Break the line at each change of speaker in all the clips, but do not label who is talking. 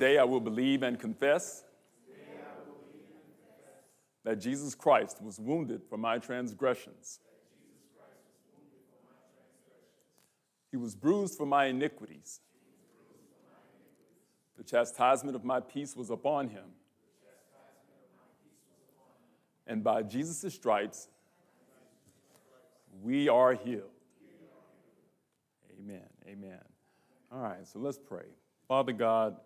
Today I will believe and confess that Jesus Christ was wounded for my transgressions. He was bruised for my iniquities. The chastisement of my peace was upon him. And by Jesus' stripes, we are healed. Amen. Amen. All right, so let's pray. Father God,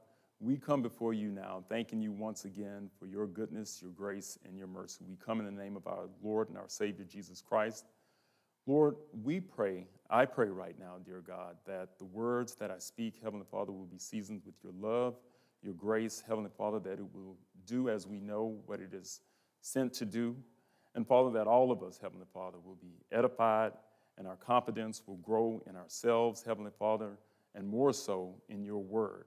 we come before you now, thanking you once again for your goodness, your grace, and your mercy. We come in the name of our Lord and our Savior, Jesus Christ. Lord, we pray, I pray right now, dear God, that the words that I speak, Heavenly Father, will be seasoned with your love, your grace, Heavenly Father, that it will do as we know what it is sent to do. And Father, that all of us, Heavenly Father, will be edified and our confidence will grow in ourselves, Heavenly Father, and more so in your word.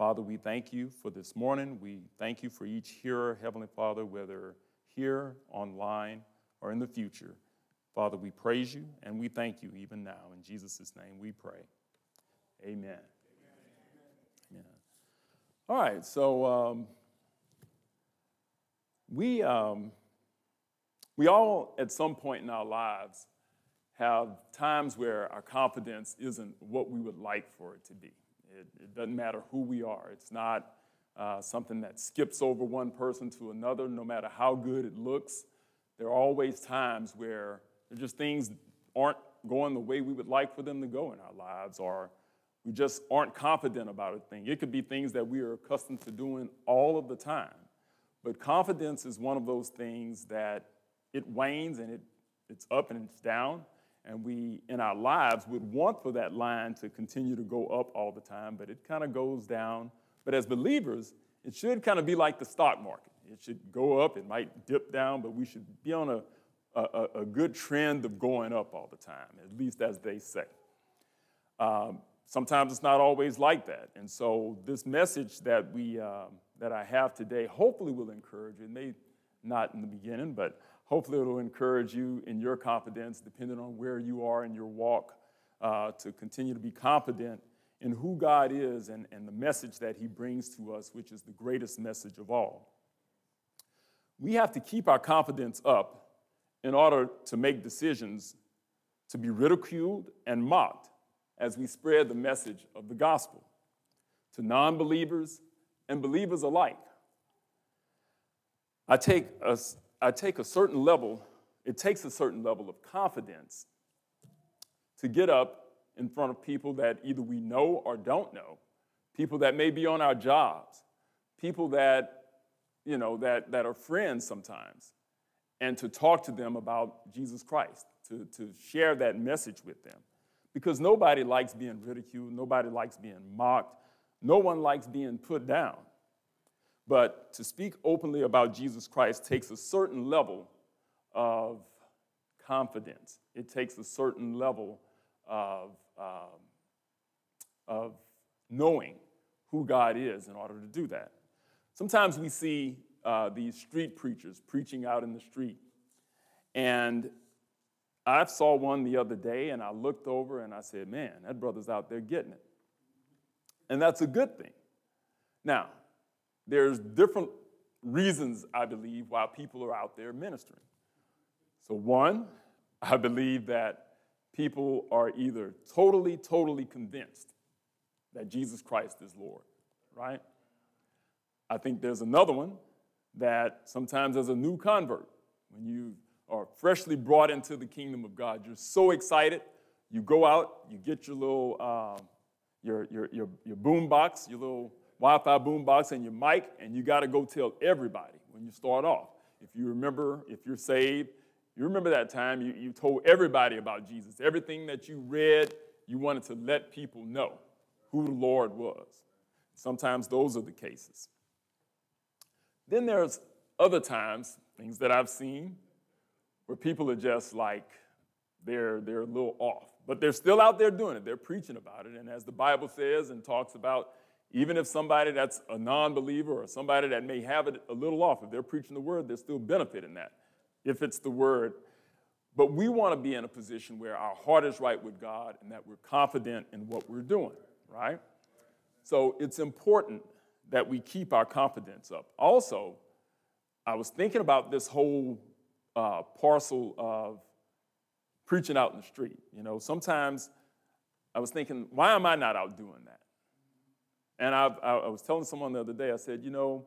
Father, we thank you for this morning. We thank you for each hearer, Heavenly Father, whether here, online, or in the future. Father, we praise you and we thank you even now. In Jesus' name we pray. Amen. Amen. Amen. All right, so um, we, um, we all, at some point in our lives, have times where our confidence isn't what we would like for it to be. It, it doesn't matter who we are, it's not uh, something that skips over one person to another, no matter how good it looks. There are always times where just things aren't going the way we would like for them to go in our lives, or we just aren't confident about a thing. It could be things that we are accustomed to doing all of the time. But confidence is one of those things that it wanes and it, it's up and it's down and we in our lives would want for that line to continue to go up all the time, but it kind of goes down. But as believers, it should kind of be like the stock market. It should go up, it might dip down, but we should be on a, a, a good trend of going up all the time, at least as they say. Um, sometimes it's not always like that. And so this message that, we, um, that I have today hopefully will encourage you. It may not in the beginning, but Hopefully, it'll encourage you in your confidence, depending on where you are in your walk, uh, to continue to be confident in who God is and, and the message that He brings to us, which is the greatest message of all. We have to keep our confidence up in order to make decisions to be ridiculed and mocked as we spread the message of the gospel to non believers and believers alike. I take a, I take a certain level, it takes a certain level of confidence to get up in front of people that either we know or don't know, people that may be on our jobs, people that, you know, that, that are friends sometimes, and to talk to them about Jesus Christ, to, to share that message with them. Because nobody likes being ridiculed, nobody likes being mocked, no one likes being put down. But to speak openly about Jesus Christ takes a certain level of confidence, it takes a certain level of, um, of knowing who God is in order to do that. Sometimes we see uh, these street preachers preaching out in the street. And I saw one the other day and I looked over and I said, man, that brother's out there getting it. And that's a good thing. Now, there's different reasons, I believe, why people are out there ministering. So, one, I believe that people are either totally, totally convinced that Jesus Christ is Lord, right? I think there's another one that sometimes as a new convert, when you are freshly brought into the kingdom of God, you're so excited. You go out, you get your little, uh, your, your, your, your boom box, your little Wi-Fi boombox and your mic, and you got to go tell everybody when you start off. If you remember, if you're saved, you remember that time you, you told everybody about Jesus. Everything that you read, you wanted to let people know who the Lord was. Sometimes those are the cases. Then there's other times, things that I've seen, where people are just like, they're, they're a little off. But they're still out there doing it. They're preaching about it. And as the Bible says and talks about, even if somebody that's a non believer or somebody that may have it a little off, if they're preaching the word, there's still benefit in that, if it's the word. But we want to be in a position where our heart is right with God and that we're confident in what we're doing, right? So it's important that we keep our confidence up. Also, I was thinking about this whole uh, parcel of preaching out in the street. You know, sometimes I was thinking, why am I not out doing that? And I, I was telling someone the other day, I said, you know,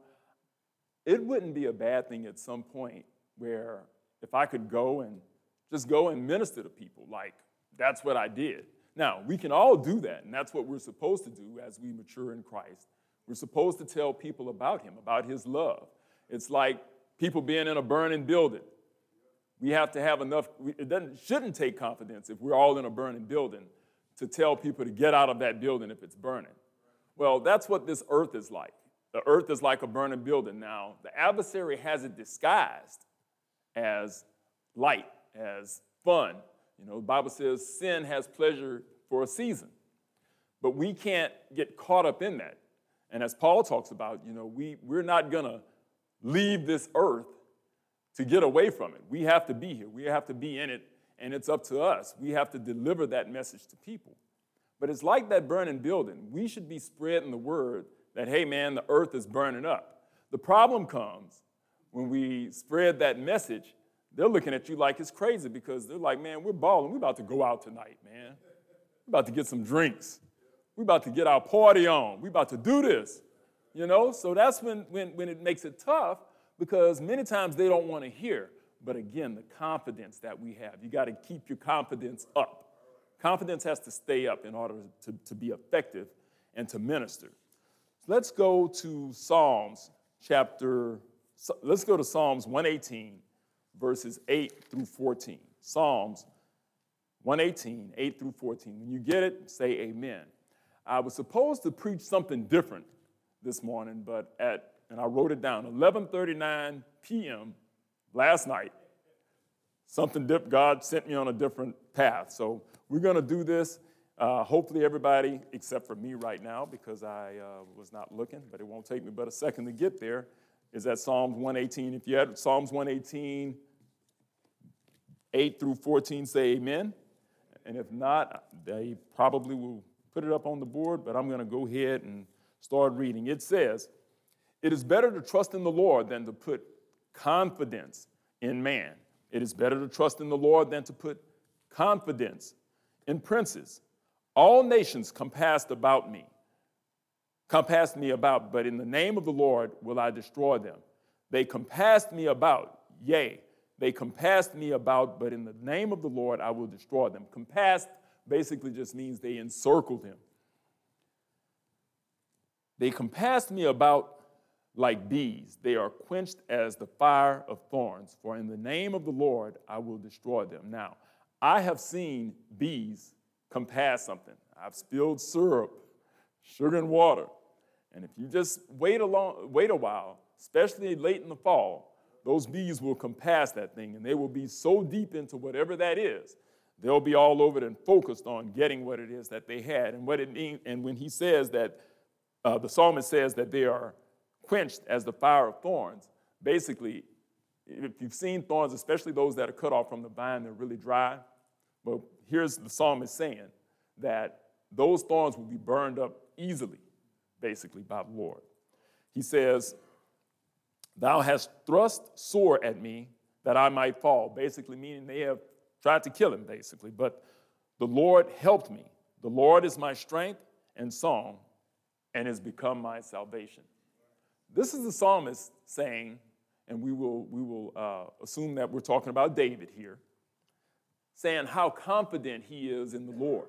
it wouldn't be a bad thing at some point where if I could go and just go and minister to people, like that's what I did. Now, we can all do that, and that's what we're supposed to do as we mature in Christ. We're supposed to tell people about Him, about His love. It's like people being in a burning building. We have to have enough, it doesn't, shouldn't take confidence if we're all in a burning building to tell people to get out of that building if it's burning. Well, that's what this earth is like. The earth is like a burning building. Now, the adversary has it disguised as light, as fun. You know, the Bible says sin has pleasure for a season. But we can't get caught up in that. And as Paul talks about, you know, we, we're not going to leave this earth to get away from it. We have to be here. We have to be in it, and it's up to us. We have to deliver that message to people. But it's like that burning building. We should be spreading the word that, hey, man, the earth is burning up. The problem comes when we spread that message, they're looking at you like it's crazy because they're like, man, we're balling. We're about to go out tonight, man. We're about to get some drinks. We're about to get our party on. We're about to do this. You know? So that's when, when, when it makes it tough because many times they don't want to hear. But again, the confidence that we have, you got to keep your confidence up. Confidence has to stay up in order to, to be effective and to minister. Let's go to Psalms chapter, let's go to Psalms 118, verses 8 through 14. Psalms 118, 8 through 14. When you get it, say amen. I was supposed to preach something different this morning, but at and I wrote it down 11:39 p.m. last night. Something God sent me on a different path. So we're going to do this. Uh, hopefully, everybody, except for me right now, because I uh, was not looking, but it won't take me but a second to get there, is at Psalms 118. If you had Psalms 118, 8 through 14, say amen. And if not, they probably will put it up on the board, but I'm going to go ahead and start reading. It says, It is better to trust in the Lord than to put confidence in man. It is better to trust in the Lord than to put confidence in princes. All nations compassed about me, compassed me about, but in the name of the Lord will I destroy them. They compassed me about, yea, they compassed me about, but in the name of the Lord I will destroy them. Compassed basically just means they encircled him. They compassed me about like bees. They are quenched as the fire of thorns. For in the name of the Lord I will destroy them. Now, I have seen bees compass something. I've spilled syrup, sugar, and water. And if you just wait a, long, wait a while, especially late in the fall, those bees will compass that thing and they will be so deep into whatever that is they'll be all over it and focused on getting what it is that they had and what it means. And when he says that, uh, the psalmist says that they are quenched as the fire of thorns, basically, if you've seen thorns, especially those that are cut off from the vine, they're really dry. But here's the psalmist saying that those thorns will be burned up easily, basically, by the Lord. He says, Thou hast thrust sore at me that I might fall, basically meaning they have tried to kill him, basically. But the Lord helped me. The Lord is my strength and song and has become my salvation. This is the psalmist saying, and we will, we will uh, assume that we're talking about David here, saying how confident he is in the Lord.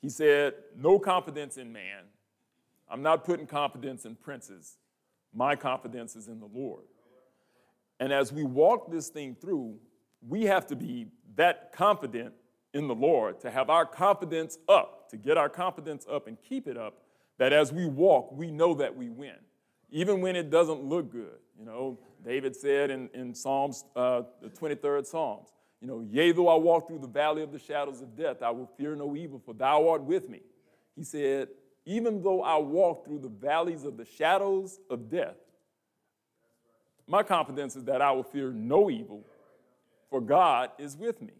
He said, No confidence in man. I'm not putting confidence in princes. My confidence is in the Lord. And as we walk this thing through, we have to be that confident in the Lord, to have our confidence up, to get our confidence up and keep it up, that as we walk, we know that we win, even when it doesn't look good. You know, David said in, in Psalms, uh, the 23rd Psalms, you know, yea, though I walk through the valley of the shadows of death, I will fear no evil, for thou art with me. He said, even though I walk through the valleys of the shadows of death, my confidence is that I will fear no evil, for God is with me.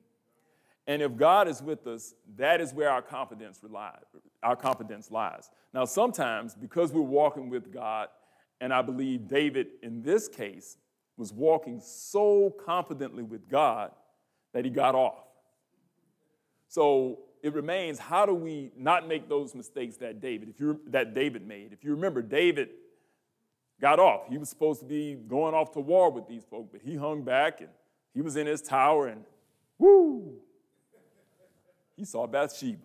And if God is with us, that is where our confidence relies, our confidence lies. Now, sometimes because we're walking with God, and I believe David in this case was walking so confidently with God that he got off. So it remains how do we not make those mistakes that David, if you that David made? If you remember, David got off. He was supposed to be going off to war with these folks, but he hung back and he was in his tower and whoo, he saw Bathsheba.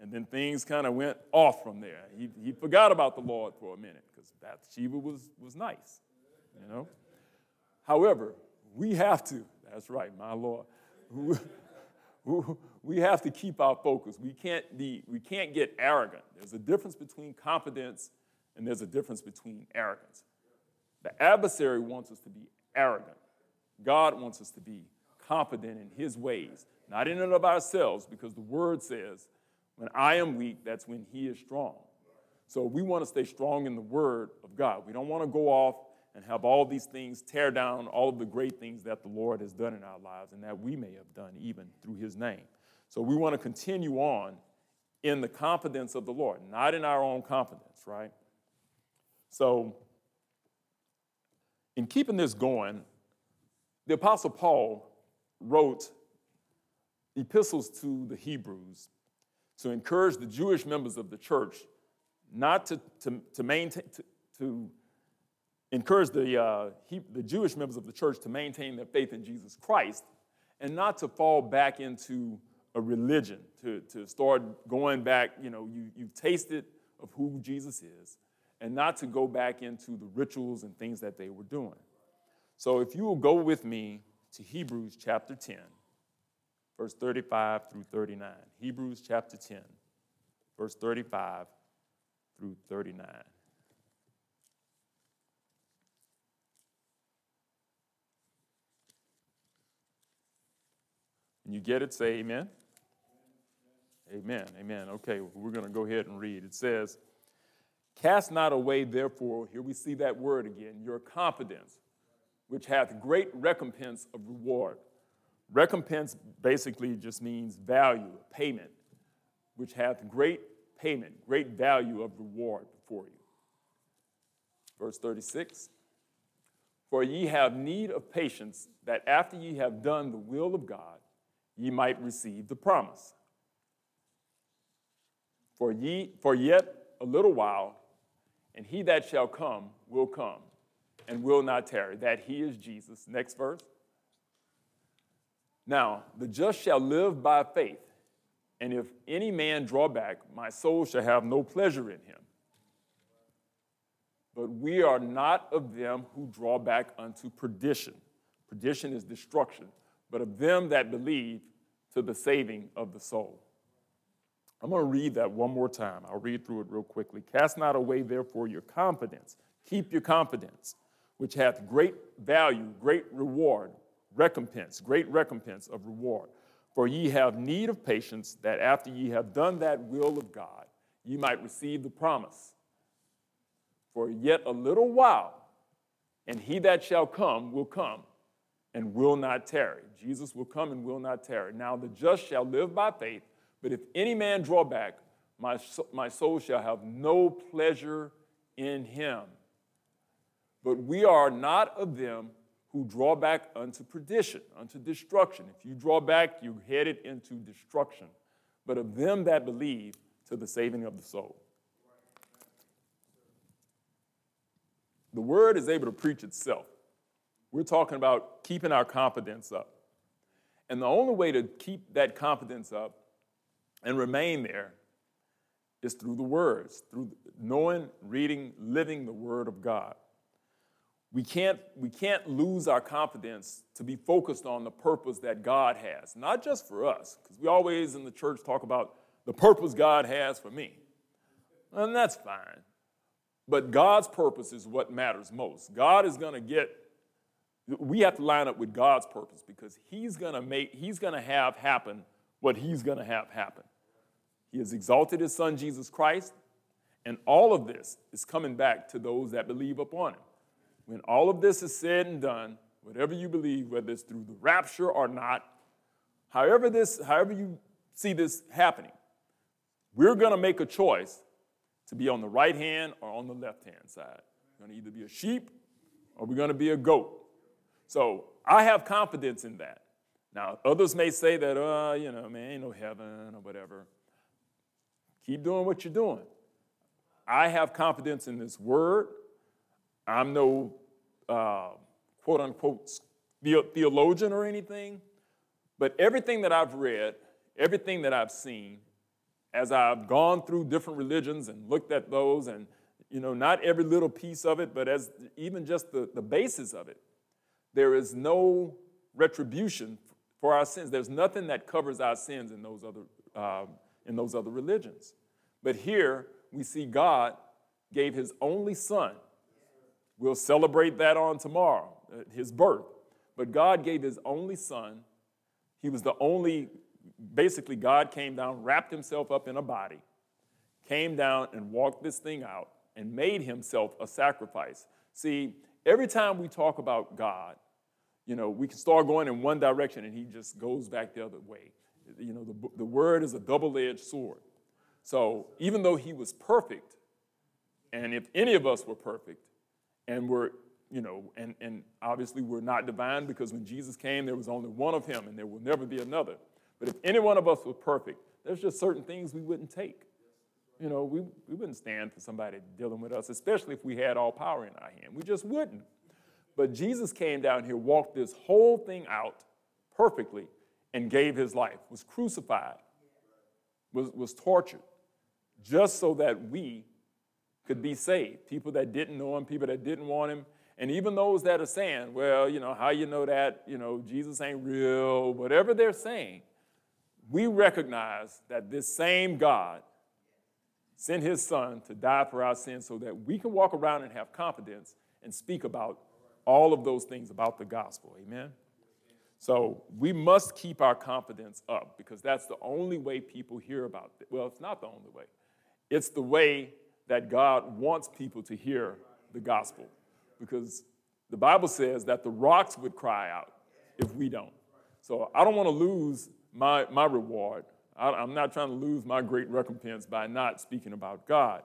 And then things kind of went off from there. He, he forgot about the Lord for a minute because Bathsheba was, was nice, you know. However, we have to, that's right, my Lord. We have to keep our focus. We can't, be, we can't get arrogant. There's a difference between confidence and there's a difference between arrogance. The adversary wants us to be arrogant. God wants us to be confident in his ways, not in and of ourselves, because the word says, when I am weak, that's when he is strong. So we want to stay strong in the word of God. We don't want to go off and have all these things tear down all of the great things that the Lord has done in our lives and that we may have done even through his name. So we want to continue on in the confidence of the Lord, not in our own confidence, right? So, in keeping this going, the Apostle Paul wrote epistles to the Hebrews to encourage the Jewish members of the church not to, to, to maintain, to, to encourage the, uh, he, the Jewish members of the church to maintain their faith in Jesus Christ and not to fall back into a religion, to, to start going back, you know, you, you've tasted of who Jesus is, and not to go back into the rituals and things that they were doing. So if you will go with me to Hebrews chapter 10, verse 35 through 39. Hebrews chapter 10, verse 35 through 39. When you get it, say amen. Amen. Amen. Okay, we're going to go ahead and read. It says, Cast not away, therefore, here we see that word again, your confidence, which hath great recompense of reward. Recompense basically just means value, payment, which hath great payment, great value of reward before you. Verse 36 For ye have need of patience, that after ye have done the will of God, ye might receive the promise. For, ye, for yet a little while, and he that shall come will come and will not tarry. That he is Jesus. Next verse. Now, the just shall live by faith, and if any man draw back, my soul shall have no pleasure in him. But we are not of them who draw back unto perdition. Perdition is destruction, but of them that believe to the saving of the soul. I'm going to read that one more time. I'll read through it real quickly. Cast not away, therefore, your confidence. Keep your confidence, which hath great value, great reward, recompense, great recompense of reward. For ye have need of patience, that after ye have done that will of God, ye might receive the promise. For yet a little while, and he that shall come will come and will not tarry. Jesus will come and will not tarry. Now the just shall live by faith. But if any man draw back, my, my soul shall have no pleasure in him. But we are not of them who draw back unto perdition, unto destruction. If you draw back, you're headed into destruction. But of them that believe to the saving of the soul. The word is able to preach itself. We're talking about keeping our confidence up. And the only way to keep that confidence up and remain there is through the words, through knowing, reading, living the Word of God. We can't, we can't lose our confidence to be focused on the purpose that God has, not just for us, because we always in the church talk about the purpose God has for me. And that's fine. But God's purpose is what matters most. God is going to get, we have to line up with God's purpose because He's going to make, He's going to have happen what He's going to have happen. He has exalted his son Jesus Christ, and all of this is coming back to those that believe upon him. When all of this is said and done, whatever you believe, whether it's through the rapture or not, however this, however you see this happening, we're going to make a choice to be on the right hand or on the left hand side. We're going to either be a sheep or we're going to be a goat. So I have confidence in that. Now, others may say that, uh, you know, man, ain't no heaven or whatever. Keep doing what you're doing. I have confidence in this word. I'm no uh, quote unquote theologian or anything, but everything that I've read, everything that I've seen, as I've gone through different religions and looked at those, and you know, not every little piece of it, but as even just the, the basis of it, there is no retribution for our sins. There's nothing that covers our sins in those other, uh, in those other religions. But here we see God gave his only son. We'll celebrate that on tomorrow, his birth. But God gave his only son. He was the only, basically, God came down, wrapped himself up in a body, came down and walked this thing out, and made himself a sacrifice. See, every time we talk about God, you know, we can start going in one direction and he just goes back the other way. You know, the, the word is a double edged sword. So even though he was perfect, and if any of us were perfect, and we're, you know, and, and obviously we're not divine because when Jesus came, there was only one of him and there will never be another. But if any one of us was perfect, there's just certain things we wouldn't take. You know, we, we wouldn't stand for somebody dealing with us, especially if we had all power in our hand. We just wouldn't. But Jesus came down here, walked this whole thing out perfectly, and gave his life, was crucified, was, was tortured, just so that we could be saved. People that didn't know him, people that didn't want him, and even those that are saying, well, you know, how you know that, you know, Jesus ain't real, whatever they're saying, we recognize that this same God sent his son to die for our sins so that we can walk around and have confidence and speak about all of those things about the gospel. Amen? So we must keep our confidence up because that's the only way people hear about it. Well, it's not the only way. It's the way that God wants people to hear the gospel because the Bible says that the rocks would cry out if we don't. So I don't want to lose my, my reward. I, am not trying to lose my great recompense by not speaking about God.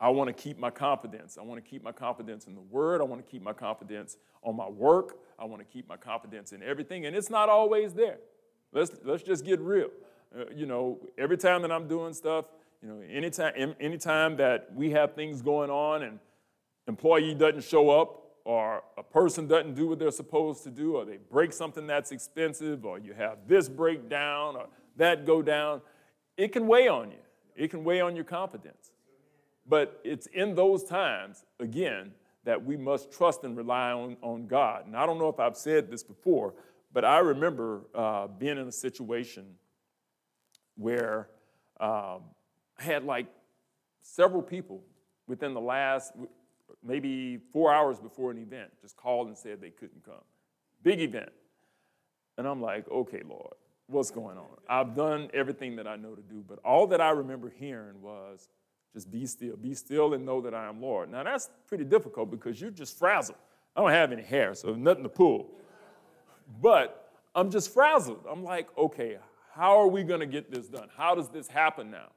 I want to keep my confidence. I want to keep my confidence in the Word. I want to keep my confidence on my work. I want to keep my confidence in everything. And it's not always there. Let's, let's just get real. Uh, you know, every time that I'm doing stuff, you know, anytime, anytime that we have things going on and employee doesn't show up or a person doesn't do what they're supposed to do or they break something that's expensive or you have this break down or that go down, it can weigh on you. It can weigh on your confidence. But it's in those times, again, that we must trust and rely on, on God. And I don't know if I've said this before, but I remember uh, being in a situation where um, had like several people within the last maybe four hours before an event just called and said they couldn't come. Big event. And I'm like, okay, Lord, what's going on? I've done everything that I know to do, but all that I remember hearing was, just be still. Be still and know that I am Lord. Now, that's pretty difficult because you're just frazzled. I don't have any hair, so nothing to pull. But I'm just frazzled. I'm like, okay, how are we going to get this done? How does this happen now?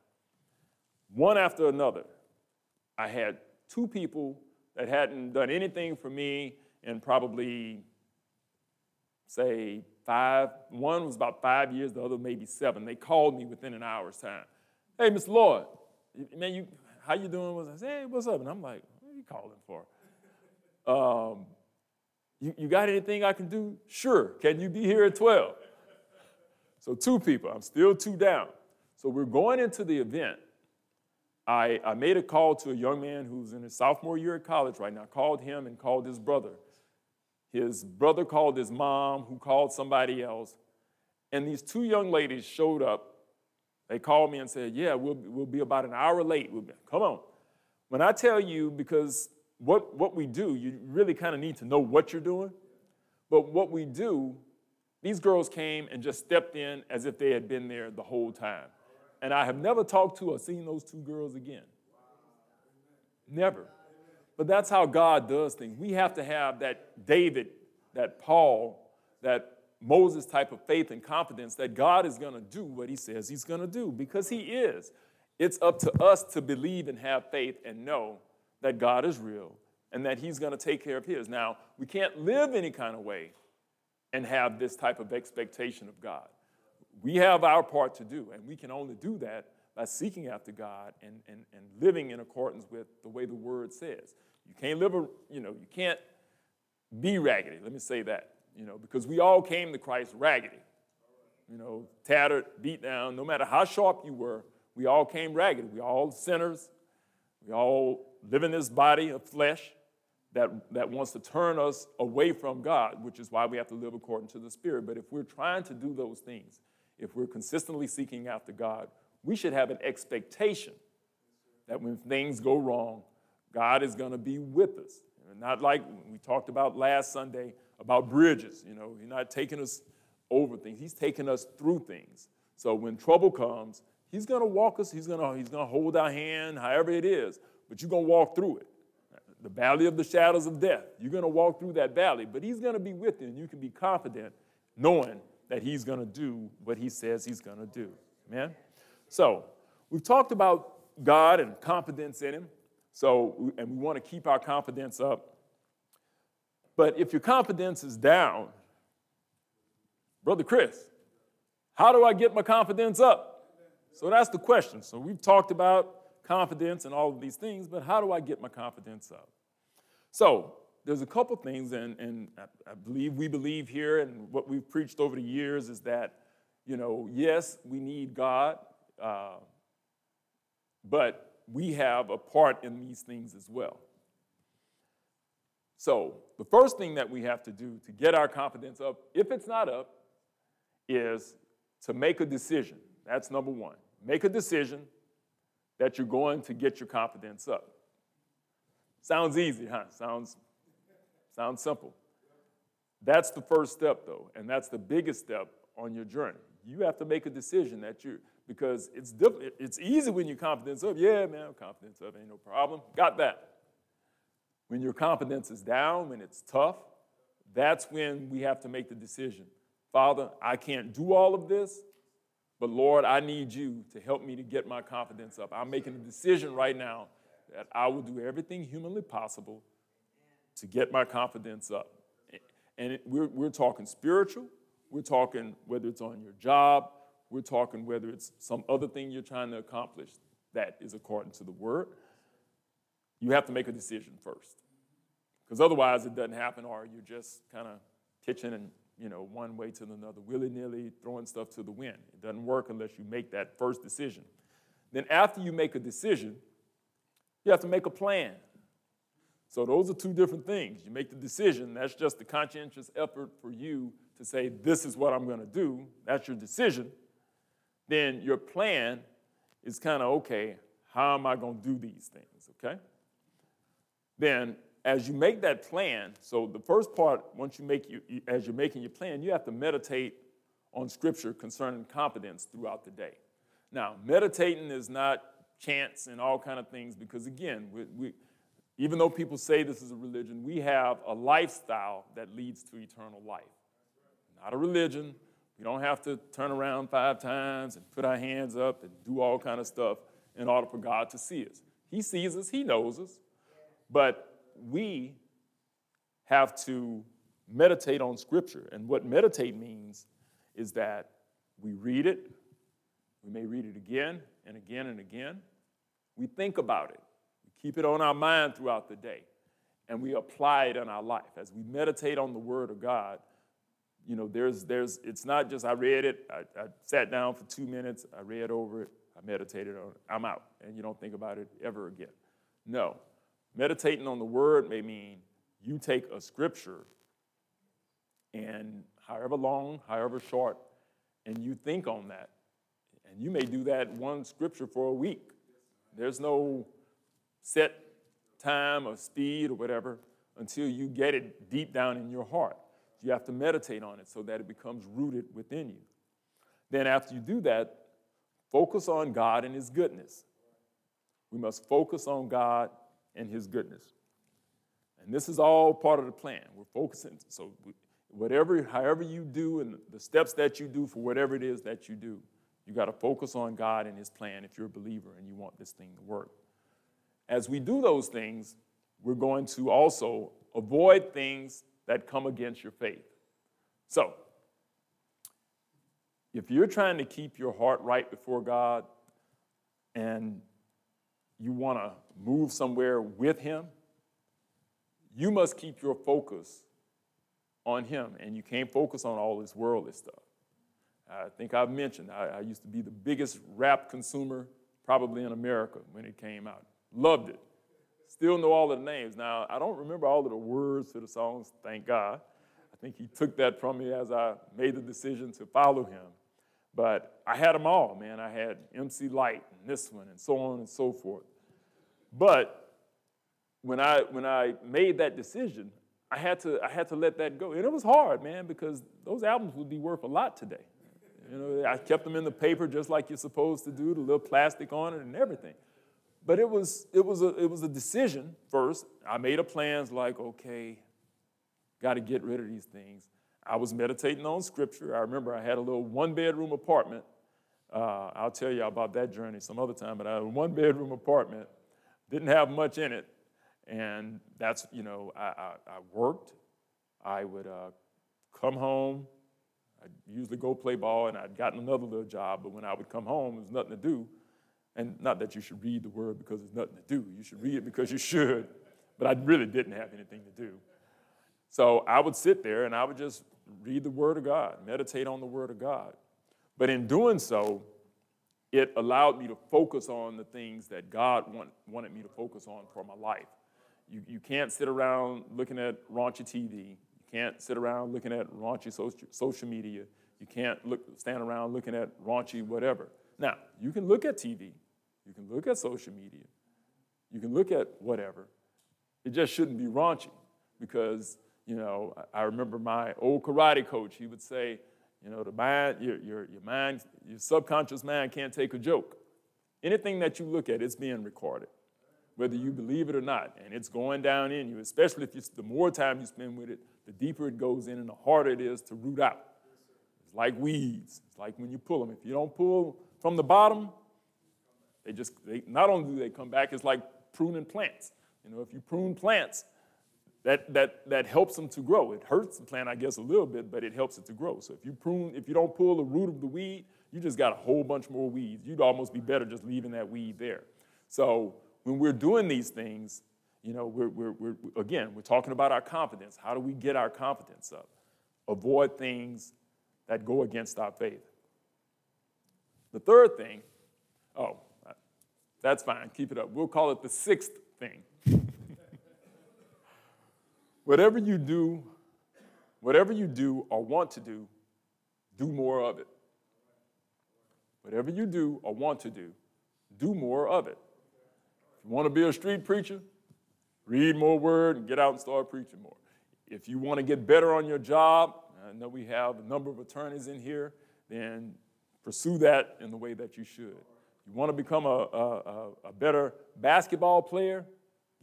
One after another, I had two people that hadn't done anything for me in probably, say, five. One was about five years, the other maybe seven. They called me within an hour's time. Hey, Mr. Lord, man, you, how you doing? I said, hey, what's up? And I'm like, what are you calling for? Um, you, you got anything I can do? Sure. Can you be here at 12? So two people. I'm still two down. So we're going into the event. I, I made a call to a young man who's in his sophomore year at college right now. called him and called his brother. His brother called his mom, who called somebody else. And these two young ladies showed up they called me and said, Yeah, we'll, we'll be about an hour late. We'll be, Come on. When I tell you, because what, what we do, you really kind of need to know what you're doing. But what we do, these girls came and just stepped in as if they had been there the whole time. And I have never talked to or seen those two girls again. Never. But that's how God does things. We have to have that David, that Paul, that Moses type of faith and confidence that God is going to do what he says he's going to do because he is. It's up to us to believe and have faith and know that God is real and that he's going to take care of his. Now, we can't live any kind of way and have this type of expectation of God. We have our part to do, and we can only do that by seeking after God and, and, and living in accordance with the way the word says. You can't live a, you know, you can't be raggedy. Let me say that, you know, because we all came to Christ raggedy. You know, tattered, beat down, no matter how sharp you were, we all came raggedy. We all sinners. We all live in this body of flesh that, that wants to turn us away from God, which is why we have to live according to the Spirit. But if we're trying to do those things, if we're consistently seeking after God, we should have an expectation that when things go wrong, God is going to be with us. Not like we talked about last Sunday about bridges. You know, He's not taking us over things, He's taking us through things. So when trouble comes, He's going to walk us, He's going to, he's going to hold our hand, however it is, but you're going to walk through it. The valley of the shadows of death, you're going to walk through that valley, but He's going to be with you, and you can be confident knowing that He's going to do what He says He's going to do. Amen? So, we've talked about God and confidence in Him. So, and we want to keep our confidence up. But if your confidence is down, Brother Chris, how do I get my confidence up? So that's the question. So we've talked about confidence and all of these things, but how do I get my confidence up? So there's a couple things, and, and I, believe we believe here, and what we've preached over the years is that, you know, yes, we need God, uh, but we have a part in these things as well. So, the first thing that we have to do to get our confidence up, if it's not up, is to make a decision. That's number one. Make a decision that you're going to get your confidence up. Sounds easy, huh? Sounds, sounds simple. That's the first step, though, and that's the biggest step on your journey. You have to make a decision that you because it's diff- it's easy when your confidence up. Yeah, man, confidence up ain't no problem. Got that. When your confidence is down, when it's tough, that's when we have to make the decision. Father, I can't do all of this, but Lord, I need you to help me to get my confidence up. I'm making a decision right now that I will do everything humanly possible to get my confidence up. And it, we're, we're talking spiritual, we're talking whether it's on your job, we're talking whether it's some other thing you're trying to accomplish that is according to the word. You have to make a decision first. Because otherwise it doesn't happen, or you're just kind of pitching and you know, one way to another, willy-nilly throwing stuff to the wind. It doesn't work unless you make that first decision. Then after you make a decision, you have to make a plan. So those are two different things. You make the decision, that's just the conscientious effort for you to say, this is what I'm going to do. That's your decision then your plan is kind of okay, how am I going to do these things, okay? Then as you make that plan, so the first part, once you make you, as you're making your plan, you have to meditate on scripture concerning confidence throughout the day. Now, meditating is not chance and all kind of things because again, we, we, even though people say this is a religion, we have a lifestyle that leads to eternal life. Not a religion, we don't have to turn around five times and put our hands up and do all kind of stuff in order for God to see us. He sees us, He knows us, but we have to meditate on Scripture. And what meditate means is that we read it, we may read it again and again and again. We think about it, keep it on our mind throughout the day, and we apply it in our life. As we meditate on the Word of God, you know, there's, there's, it's not just I read it, I, I sat down for two minutes, I read over it, I meditated on it, I'm out, and you don't think about it ever again. No. Meditating on the word may mean you take a scripture and however long, however short, and you think on that. And you may do that one scripture for a week. There's no set time or speed or whatever until you get it deep down in your heart. You have to meditate on it so that it becomes rooted within you. Then, after you do that, focus on God and His goodness. We must focus on God and His goodness. And this is all part of the plan. We're focusing. So, whatever, however you do, and the steps that you do for whatever it is that you do, you got to focus on God and His plan if you're a believer and you want this thing to work. As we do those things, we're going to also avoid things that come against your faith. So, if you're trying to keep your heart right before God and you want to move somewhere with Him, you must keep your focus on Him, and you can't focus on all this worldly stuff. I think I've mentioned I, I used to be the biggest rap consumer probably in America when it came out. Loved it. Still know all of the names. Now, I don't remember all of the words to the songs, thank God. I think he took that from me as I made the decision to follow him. But I had them all, man. I had MC Lyte and this one and so on and so forth. But when I, when I made that decision, I had, to, I had to let that go. And it was hard, man, because those albums would be worth a lot today. You know, I kept them in the paper just like you're supposed to do, the little plastic on it and everything. But it was, it was, a, it was a decision first. I made a plans like, okay, got to get rid of these things. I was meditating on scripture. I remember I had a little one bedroom apartment. Uh, I'll tell you about that journey some other time, but I had a one bedroom apartment, didn't have much in it. And that's, you know, I, I, I worked. I would uh, come home. I'd usually go play ball, and I'd gotten another little job, but when I would come home, there was nothing to do. And not that you should read the word because there's nothing to do. You should read it because you should. But I really didn't have anything to do. So I would sit there and I would just read the Word of God, meditate on the Word of God. But in doing so, it allowed me to focus on the things that God want, wanted me to focus on for my life. You, you can't sit around looking at raunchy TV. You can't sit around looking at raunchy social, social media. You can't look, stand around looking at raunchy whatever. Now, you can look at TV. You can look at social media. You can look at whatever. It just shouldn't be raunchy because you know, I remember my old karate coach, he would say, you know, the mind, your, your, your mind, your subconscious mind can't take a joke. Anything that you look at, it's being recorded, whether you believe it or not, and it's going down in you, especially if you, the more time you spend with it, the deeper it goes in and the harder it is to root out. It's like weeds. It's like when you pull them. If you don't pull from the bottom, they just, they, not only do they come back, it's like pruning plants. You know, if you prune plants, that, that, that helps them to grow. It hurts the plant, I guess, a little bit, but it helps it to grow. So if you prune, if you don't pull the root of the weed, you just got a whole bunch more weeds. You'd almost be better just leaving that weed there. So when we're doing these things, you know, we're, we're, we're again, we're talking about our confidence. How do we get our confidence up? Avoid things that go against our faith. The third thing, oh, that's fine, keep it up. We'll call it the sixth thing. Whatever you do, whatever you do or want to do, do more of it. Whatever you do or want to do, do more of it. If you want to be a street preacher, read more word and get out and start preaching more. If you want to get better on your job, I know we have a number of attorneys in here, then pursue that in the way that you should. You want to become a, a, a better basketball player,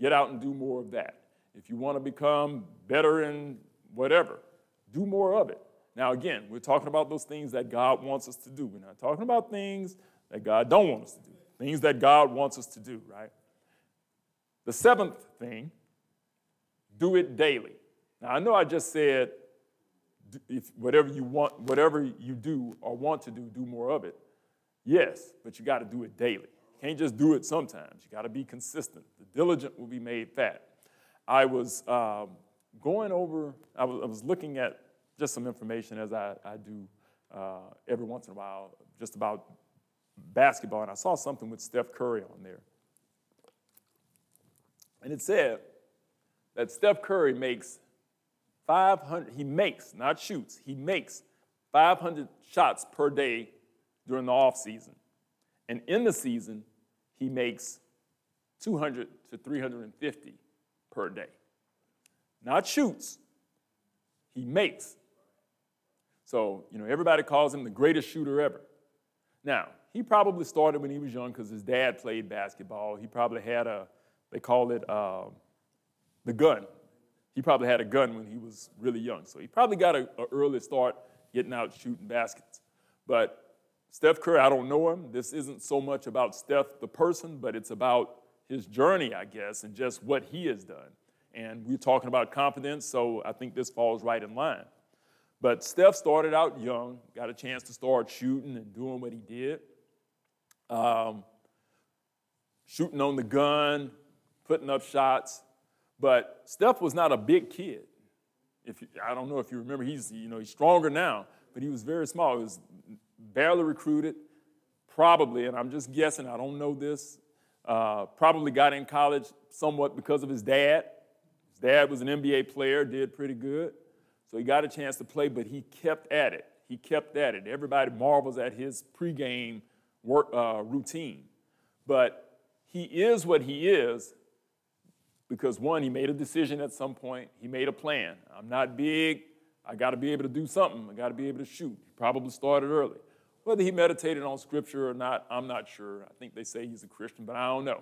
get out and do more of that. If you want to become better in whatever, do more of it. Now, again, we're talking about those things that God wants us to do. We're not talking about things that God don't want us to do. Things that God wants us to do, right? The seventh thing, do it daily. Now, I know I just said if whatever you want, whatever you do or want to do, do more of it. Yes, but you got to do it daily. You can't just do it sometimes. You got to be consistent. The diligent will be made fat. I was um, going over, I was, I was, looking at just some information as I, I do uh, every once in a while, just about basketball, and I saw something with Steph Curry on there. And it said that Steph Curry makes 500, he makes, not shoots, he makes 500 shots per day during the off season. And in the season, he makes 200 to 350 per day. Not shoots, he makes. So, you know, everybody calls him the greatest shooter ever. Now, he probably started when he was young because his dad played basketball. He probably had a, they call it uh, the gun. he probably had a gun when he was really young. So he probably got an early start getting out shooting baskets. But Steph Curry, I don't know him. This isn't so much about Steph, the person, but it's about his journey, I guess, and just what he has done. And we're talking about confidence, so I think this falls right in line. But Steph started out young, got a chance to start shooting and doing what he did. Um, shooting on the gun, putting up shots. But Steph was not a big kid. If you, I don't know if you remember, he's you know he's stronger now, but he was very small. He was barely recruited, probably, and I'm just guessing. I don't know this. Uh, probably got in college somewhat because of his dad. His dad was an NBA player, did pretty good, so he got a chance to play. But he kept at it. He kept at it. Everybody marvels at his pregame work uh, routine, but he is what he is because one, he made a decision at some point. He made a plan. I'm not big. I got to be able to do something. I got to be able to shoot. He probably started early. Whether he meditated on scripture or not, I'm not sure. I think they say he's a Christian, but I don't know.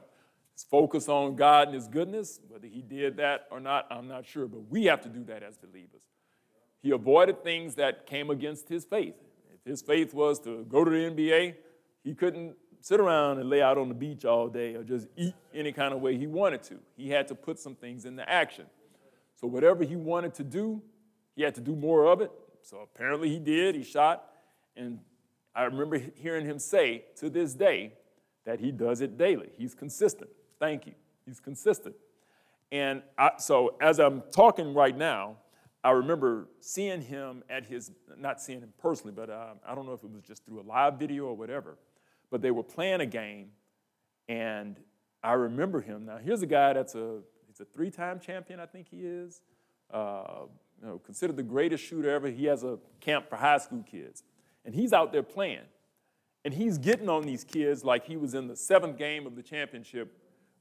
His focus on God and his goodness, whether he did that or not, I'm not sure. But we have to do that as believers. He avoided things that came against his faith. If his faith was to go to the NBA, he couldn't sit around and lay out on the beach all day or just eat any kind of way he wanted to. He had to put some things into action. So, whatever he wanted to do, he had to do more of it. So, apparently, he did. He shot. And I remember hearing him say to this day that he does it daily. He's consistent. Thank you. He's consistent. And I, so, as I'm talking right now, I remember seeing him at his, not seeing him personally, but uh, I don't know if it was just through a live video or whatever but they were playing a game, and I remember him. Now, here's a guy that's a he's a three-time champion, I think he is. Uh, you know, considered the greatest shooter ever. He has a camp for high school kids, and he's out there playing, and he's getting on these kids like he was in the seventh game of the championship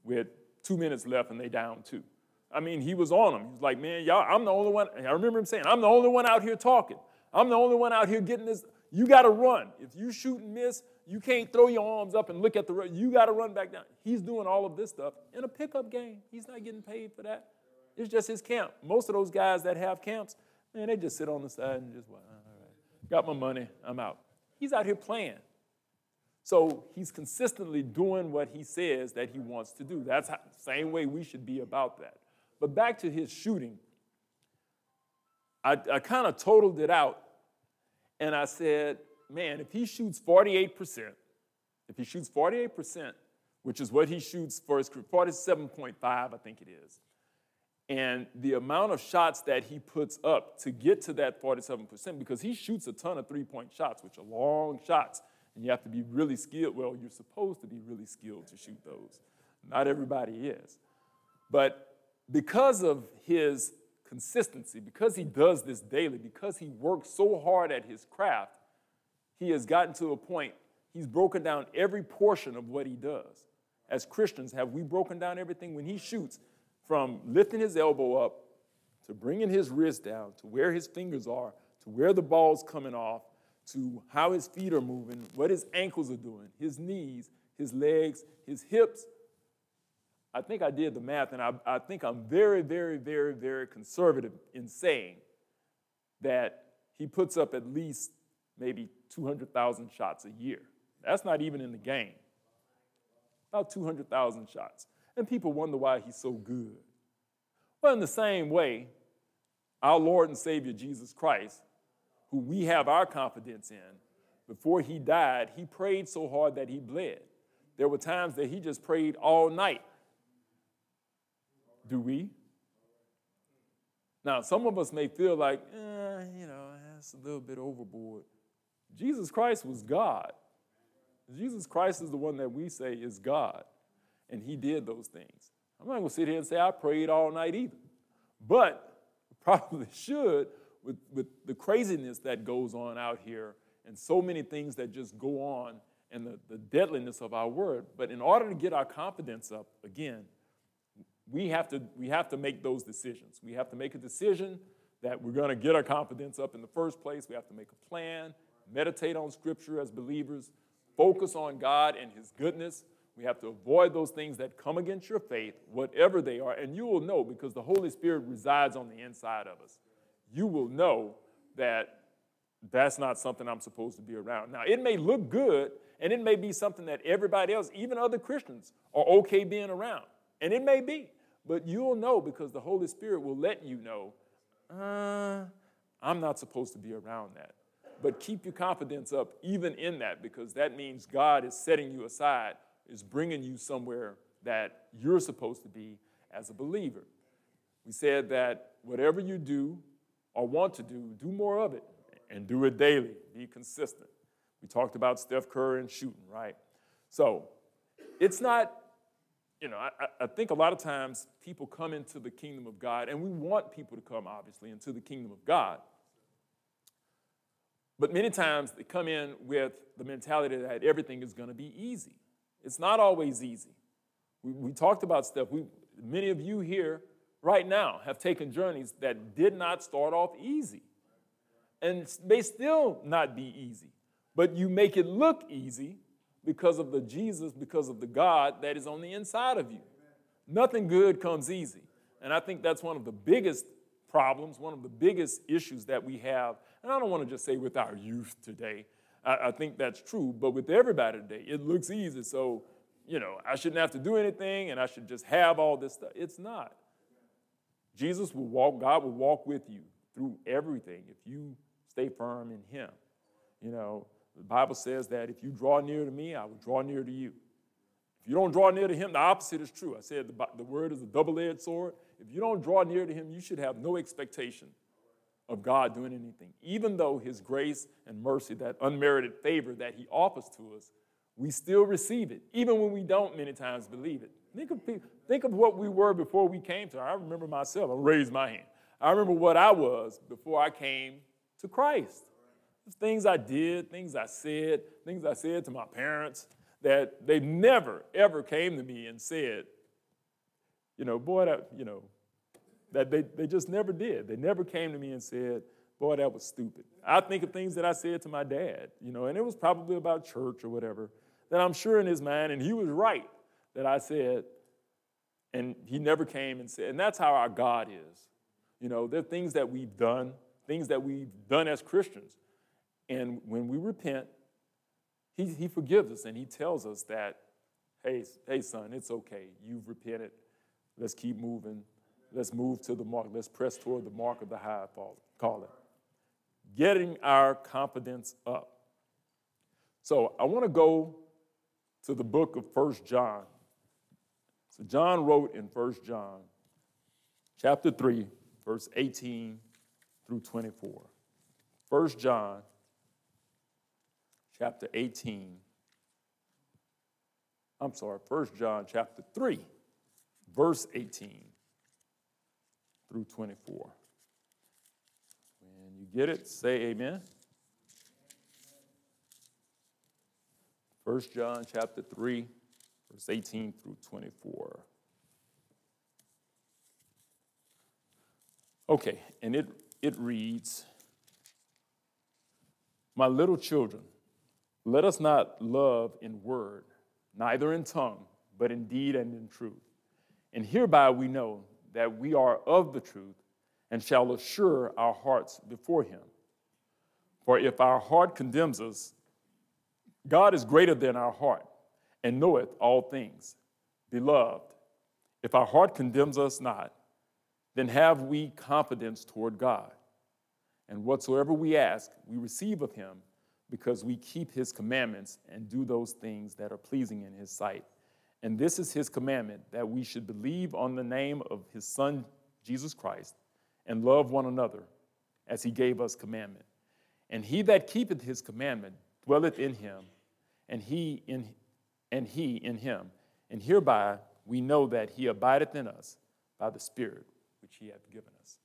with two minutes left, and they down two. I mean, he was on them. He's like, man, y'all, I'm the only one. I remember him saying, I'm the only one out here talking. I'm the only one out here getting this. You got to run. If you shoot and miss, you can't throw your arms up and look at the road. You got to run back down. He's doing all of this stuff in a pickup game. He's not getting paid for that. It's just his camp. Most of those guys that have camps, man, they just sit on the side and just, well, right, got my money, I'm out. He's out here playing. So he's consistently doing what he says that he wants to do. That's the same way we should be about that. But back to his shooting, I, I kind of totaled it out and I said, man, if he shoots 48%, if he shoots 48%, which is what he shoots for his 47.5, I think it is, and the amount of shots that he puts up to get to that 47%, because he shoots a ton of three point shots, which are long shots, and you have to be really skilled. Well, you're supposed to be really skilled to shoot those. Not everybody is. But because of his consistency, because he does this daily, because he works so hard at his craft, he has gotten to a point, he's broken down every portion of what he does. As Christians, have we broken down everything? When he shoots, from lifting his elbow up to bringing his wrist down to where his fingers are, to where the ball's coming off, to how his feet are moving, what his ankles are doing, his knees, his legs, his hips. I think I did the math, and I, I think I'm very, very, very, very conservative in saying that he puts up at least maybe 200,000 shots a year. That's not even in the game. About 200,000 shots. And people wonder why he's so good. Well, in the same way, our Lord and Savior Jesus Christ, who we have our confidence in, before he died, he prayed so hard that he bled. There were times that he just prayed all night. Do we? Now, some of us may feel like, eh, you know, that's a little bit overboard. Jesus Christ was God. Jesus Christ is the one that we say is God, and he did those things. I'm not going to sit here and say I prayed all night either, but probably should with, with the craziness that goes on out here and so many things that just go on and the, the deadliness of our word. But in order to get our confidence up, again, we have to, we have to make those decisions. We have to make a decision that we're going to get our confidence up in the first place. We have to make a plan meditate on Scripture as believers, focus on God and His goodness. We have to avoid those things that come against your faith, whatever they are. And you will know because the Holy Spirit resides on the inside of us. You will know that that's not something I'm supposed to be around. Now, it may look good, and it may be something that everybody else, even other Christians, are okay being around. And it may be. But you'll know because the Holy Spirit will let you know, uh, I'm not supposed to be around that. But keep your confidence up even in that because that means God is setting you aside, is bringing you somewhere that you're supposed to be as a believer. We said that whatever you do or want to do, do more of it and do it daily. Be consistent. We talked about Steph Curry and shooting, right? So it's not you know, I, I, think a lot of times people come into the kingdom of God, and we want people to come, obviously, into the kingdom of God. But many times they come in with the mentality that everything is going to be easy. It's not always easy. We, we talked about stuff. We, many of you here right now have taken journeys that did not start off easy and may still not be easy. But you make it look easy because of the Jesus, because of the God that is on the inside of you. Nothing good comes easy. And I think that's one of the biggest problems, one of the biggest issues that we have. And I don't want to just say with our youth today, I, I think that's true, but with everybody today, it looks easy. So, you know, I shouldn't have to do anything and I should just have all this stuff. It's not. Jesus will walk, God will walk with you through everything if you stay firm in Him. You know, the Bible says that if you draw near to me, I will draw near to you. If you don't draw near to him, the opposite is true. I said the, the word is a double edged sword. If you don't draw near to him, you should have no expectation of God doing anything. Even though his grace and mercy, that unmerited favor that he offers to us, we still receive it, even when we don't many times believe it. Think of, think of what we were before we came to. I remember myself. I raised my hand. I remember what I was before I came to Christ things I did, things I said, things I said to my parents that they never, ever came to me and said, you know, boy, that, you know, that they, they just never did. They never came to me and said, boy, that was stupid. I think of things that I said to my dad, you know, and it was probably about church or whatever, that I'm sure in his mind, and he was right that I said, and he never came and said, and that's how our God is. You know, there are things that we've done, things that we've done as Christians and when we repent, he, he forgives us and he tells us that, hey, hey, son, it's okay. You've repented. Let's keep moving. Let's move to the mark. Let's press toward the mark of the high call it. Getting our confidence up. So I want to go to the book of First John. So John wrote in First John, chapter 3, verse 18 through 24. First John chapter 18. I'm sorry, 1 John chapter 3, verse 18 through 24. When you get it, say amen. 1 John chapter 3, verse 18 through 24. Okay, and it, it reads My little children, let us not love in word, neither in tongue, but in deed and in truth. And hereby we know that we are of the truth and shall assure our hearts before him. For if our heart condemns us, God is greater than our heart and knoweth all things. Beloved, if our heart condemns us not, then have we confidence toward God. And whatsoever we ask, we receive of him because we keep his commandments and do those things that are pleasing in his sight. And this is his commandment that we should believe on the name of his Son, Jesus Christ, and love one another as he gave us commandment. And he that keepeth his commandment dwelleth in him, and he in, and he in him. And hereby we know that he abideth in us by the Spirit which he hath given us.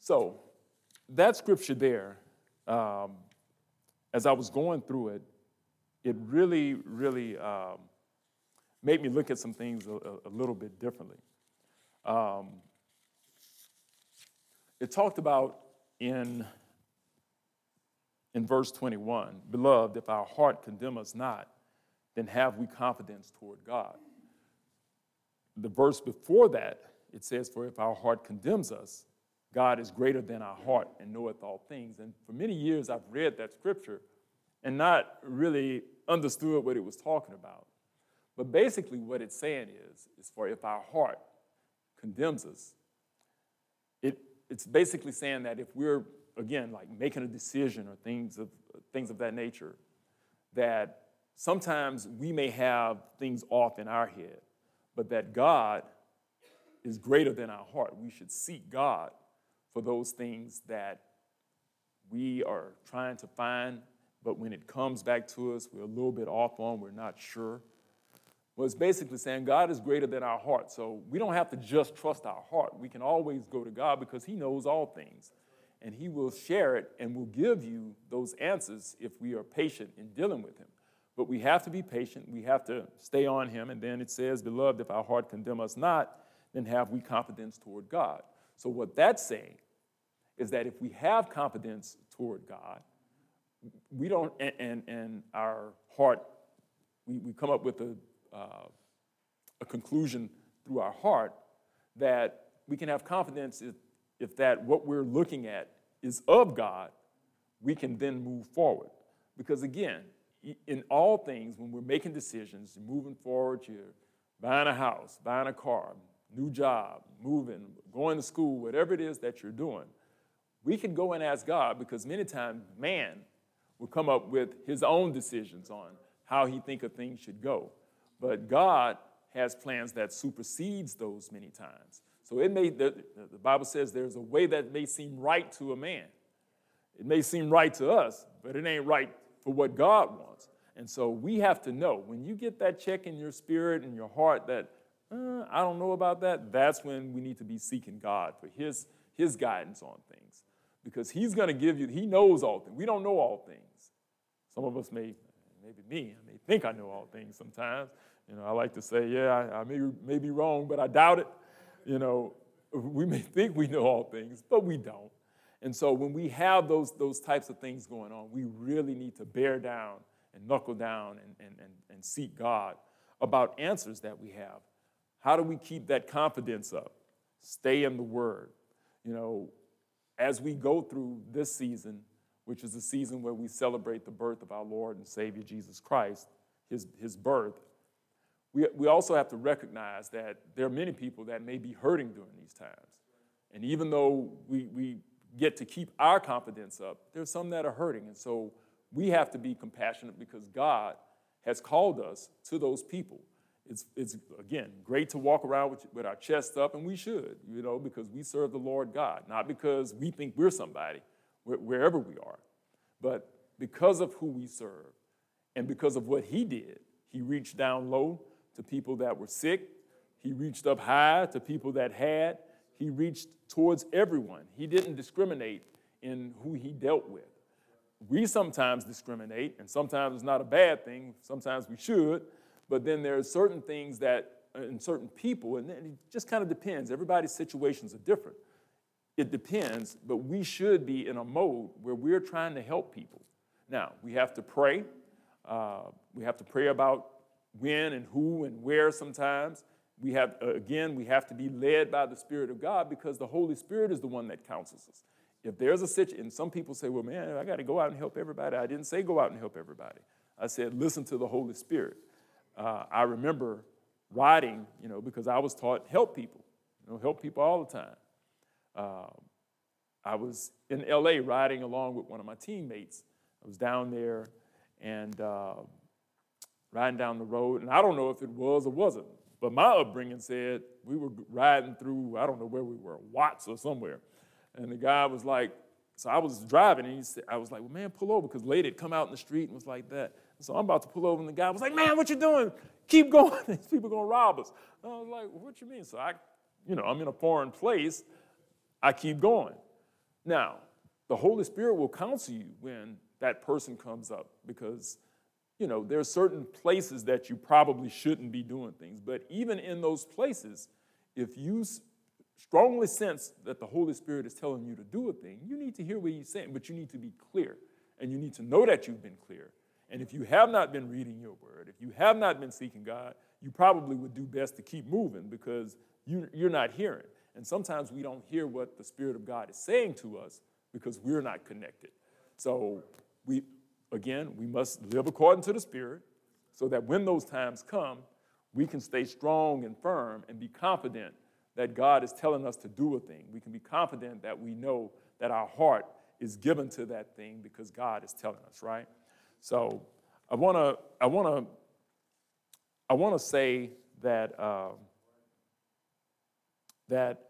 So, that scripture there um, as I was going through it, it really, really um, made me look at some things a, a little bit differently. Um, it talked about in, in verse 21 Beloved, if our heart condemn us not, then have we confidence toward God. The verse before that, it says, For if our heart condemns us, God is greater than our heart and knoweth all things. And for many years, I've read that scripture and not really understood what it was talking about. But basically, what it's saying is, is for if our heart condemns us, it, it's basically saying that if we're, again, like making a decision or things of, things of that nature, that sometimes we may have things off in our head, but that God is greater than our heart. We should seek God for those things that we are trying to find, but when it comes back to us, we're a little bit off on, we're not sure. Well, it's basically saying God is greater than our heart. So we don't have to just trust our heart. We can always go to God because He knows all things. And He will share it and will give you those answers if we are patient in dealing with Him. But we have to be patient. We have to stay on Him. And then it says, Beloved, if our heart condemn us not, then have we confidence toward God. So what that's saying is that if we have confidence toward God, we don't, and, and, and our heart, we, we come up with a, uh, a conclusion through our heart that we can have confidence if, if that what we're looking at is of God, we can then move forward. Because again, in all things, when we're making decisions, moving forward, you're buying a house, buying a car, new job, moving, going to school, whatever it is that you're doing, we can go and ask God because many times man will come up with his own decisions on how he think a thing should go. But God has plans that supersedes those many times. So it may the, the Bible says there's a way that may seem right to a man. It may seem right to us, but it ain't right for what God wants. And so we have to know when you get that check in your spirit and your heart that uh, I don't know about that, that's when we need to be seeking God for His, his guidance on things. Because He's going to give you, He knows all things. We don't know all things. Some of us may, maybe me, I may think I know all things sometimes. You know, I like to say, yeah, I, I may, may be wrong, but I doubt it. You know, we may think we know all things, but we don't. And so when we have those, those types of things going on, we really need to bear down and knuckle down and, and, and, and seek God about answers that we have. How do we keep that confidence up? Stay in the Word. You know, as we go through this season, which is the season where we celebrate the birth of our Lord and Savior Jesus Christ, his, his birth, we, we also have to recognize that there are many people that may be hurting during these times. And even though we, we get to keep our confidence up, there's some that are hurting. And so we have to be compassionate because God has called us to those people. It's, it's again, great to walk around with, with our chest up, and we should, you know, because we serve the Lord God, not because we think we're somebody, wherever we are, but because of who we serve and because of what He did. He reached down low to people that were sick, He reached up high to people that had, He reached towards everyone. He didn't discriminate in who He dealt with. We sometimes discriminate, and sometimes it's not a bad thing, sometimes we should but then there are certain things that, and certain people, and it just kind of depends. Everybody's situations are different. It depends, but we should be in a mode where we're trying to help people. Now, we have to pray. Uh, we have to pray about when and who and where sometimes. We have, uh, again, we have to be led by the Spirit of God because the Holy Spirit is the one that counsels us. If there's a situation, and some people say, well, man, I got to go out and help everybody. I didn't say go out and help everybody. I said, listen to the Holy Spirit uh, I remember riding, you know, because I was taught help people, you know, help people all the time. Uh, I was in LA riding along with one of my teammates. I was down there and uh, riding down the road, and I don't know if it was or wasn't, but my upbringing said we were riding through, I don't know where we were, Watts or somewhere. And the guy was like, so I was driving, and he said, I was like, well, man, pull over, because lady had come out in the street and was like that. So I'm about to pull over, and the guy was like, Man, what you doing? Keep going. These people are going to rob us. And I was like, What you mean? So I, you know, I'm in a foreign place. I keep going. Now, the Holy Spirit will counsel you when that person comes up because, you know, there are certain places that you probably shouldn't be doing things. But even in those places, if you strongly sense that the Holy Spirit is telling you to do a thing, you need to hear what he's saying, but you need to be clear. And you need to know that you've been clear And if you have not been reading your word, if you have not been seeking God, you probably would do best to keep moving because you, you're not hearing. And sometimes we don't hear what the Spirit of God is saying to us because we're not connected. So we, again, we must live according to the Spirit so that when those times come, we can stay strong and firm and be confident that God is telling us to do a thing. We can be confident that we know that our heart is given to that thing because God is telling us, right? So I want to I want to I want to say that um, that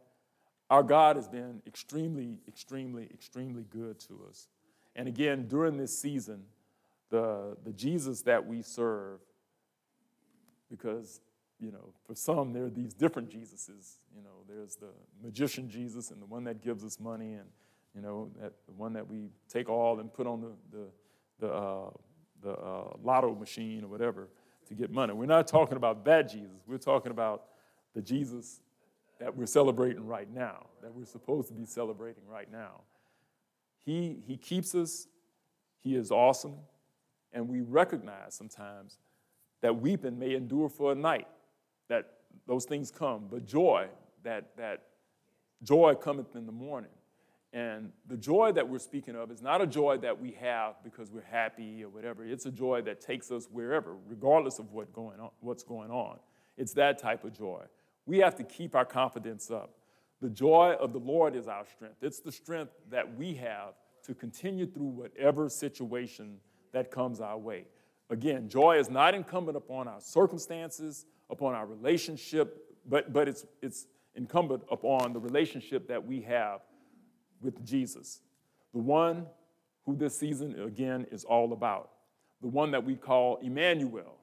our God has been extremely, extremely, extremely good to us. And again, during this season, the, the Jesus that we serve, because, you know, for some, there are these different Jesuses. You know, there's the magician Jesus and the one that gives us money and, you know, that, the one that we take all and put on the, the, the, uh, the uh, lotto machine or whatever to get money. We're not talking about that Jesus. We're talking about the Jesus that we're celebrating right now, that we're supposed to be celebrating right now. He, he keeps us, He is awesome, and we recognize sometimes that weeping may endure for a night, that those things come, but joy, that, that joy cometh in the morning. And the joy that we're speaking of is not a joy that we have because we're happy or whatever. It's a joy that takes us wherever, regardless of what going on, what's going on. It's that type of joy. We have to keep our confidence up. The joy of the Lord is our strength. It's the strength that we have to continue through whatever situation that comes our way. Again, joy is not incumbent upon our circumstances, upon our relationship, but, but it's, it's incumbent upon the relationship that we have with Jesus, the one who this season, again, is all about, the one that we call Emmanuel,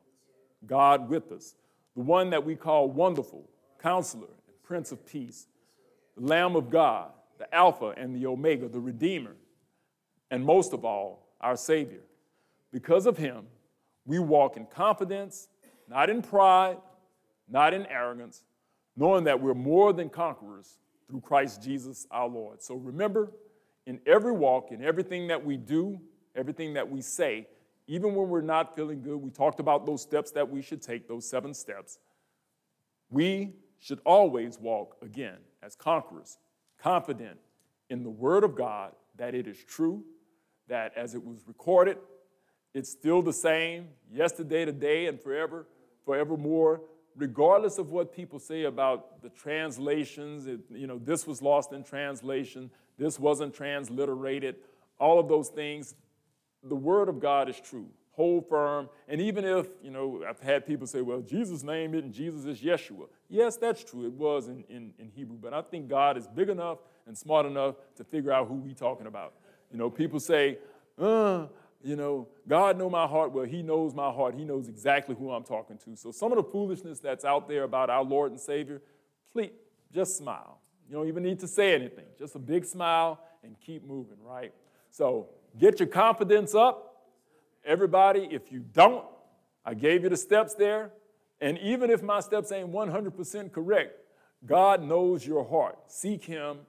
God with us, the one that we call Wonderful, Counselor, and Prince of Peace, Lamb of God, the Alpha and the Omega, the Redeemer, and most of all, our Savior. Because of Him, we walk in confidence, not in pride, not in arrogance, knowing that we're more than conquerors through Christ Jesus our Lord. So remember, in every walk, in everything that we do, everything that we say, even when we're not feeling good, we talked about those steps that we should take, those seven steps. We should always walk again as conquerors, confident in the Word of God that it is true, that as it was recorded, it's still the same yesterday, today, and forever, forevermore, regardless of what people say about the translations. It, you know, this was lost in translation, this wasn't transliterated, all of those things. The Word of God is true hold firm. And even if, you know, I've had people say, well, Jesus' name and Jesus is Yeshua. Yes, that's true. It was in, in, in Hebrew. But I think God is big enough and smart enough to figure out who we talking about. You know, people say, uh, you know, God know my heart. Well, he knows my heart. He knows exactly who I'm talking to. So some of the foolishness that's out there about our Lord and Savior, please just smile. You don't even need to say anything. Just a big smile and keep moving, right? So get your confidence up Everybody, if you don't, I gave you the steps there. And even if my steps ain't 100% correct, God knows your heart. Seek Him.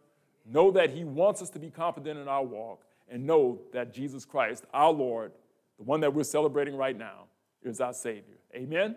Know that He wants us to be confident in our walk. And know that Jesus Christ, our Lord, the one that we're celebrating right now, is our Savior. Amen?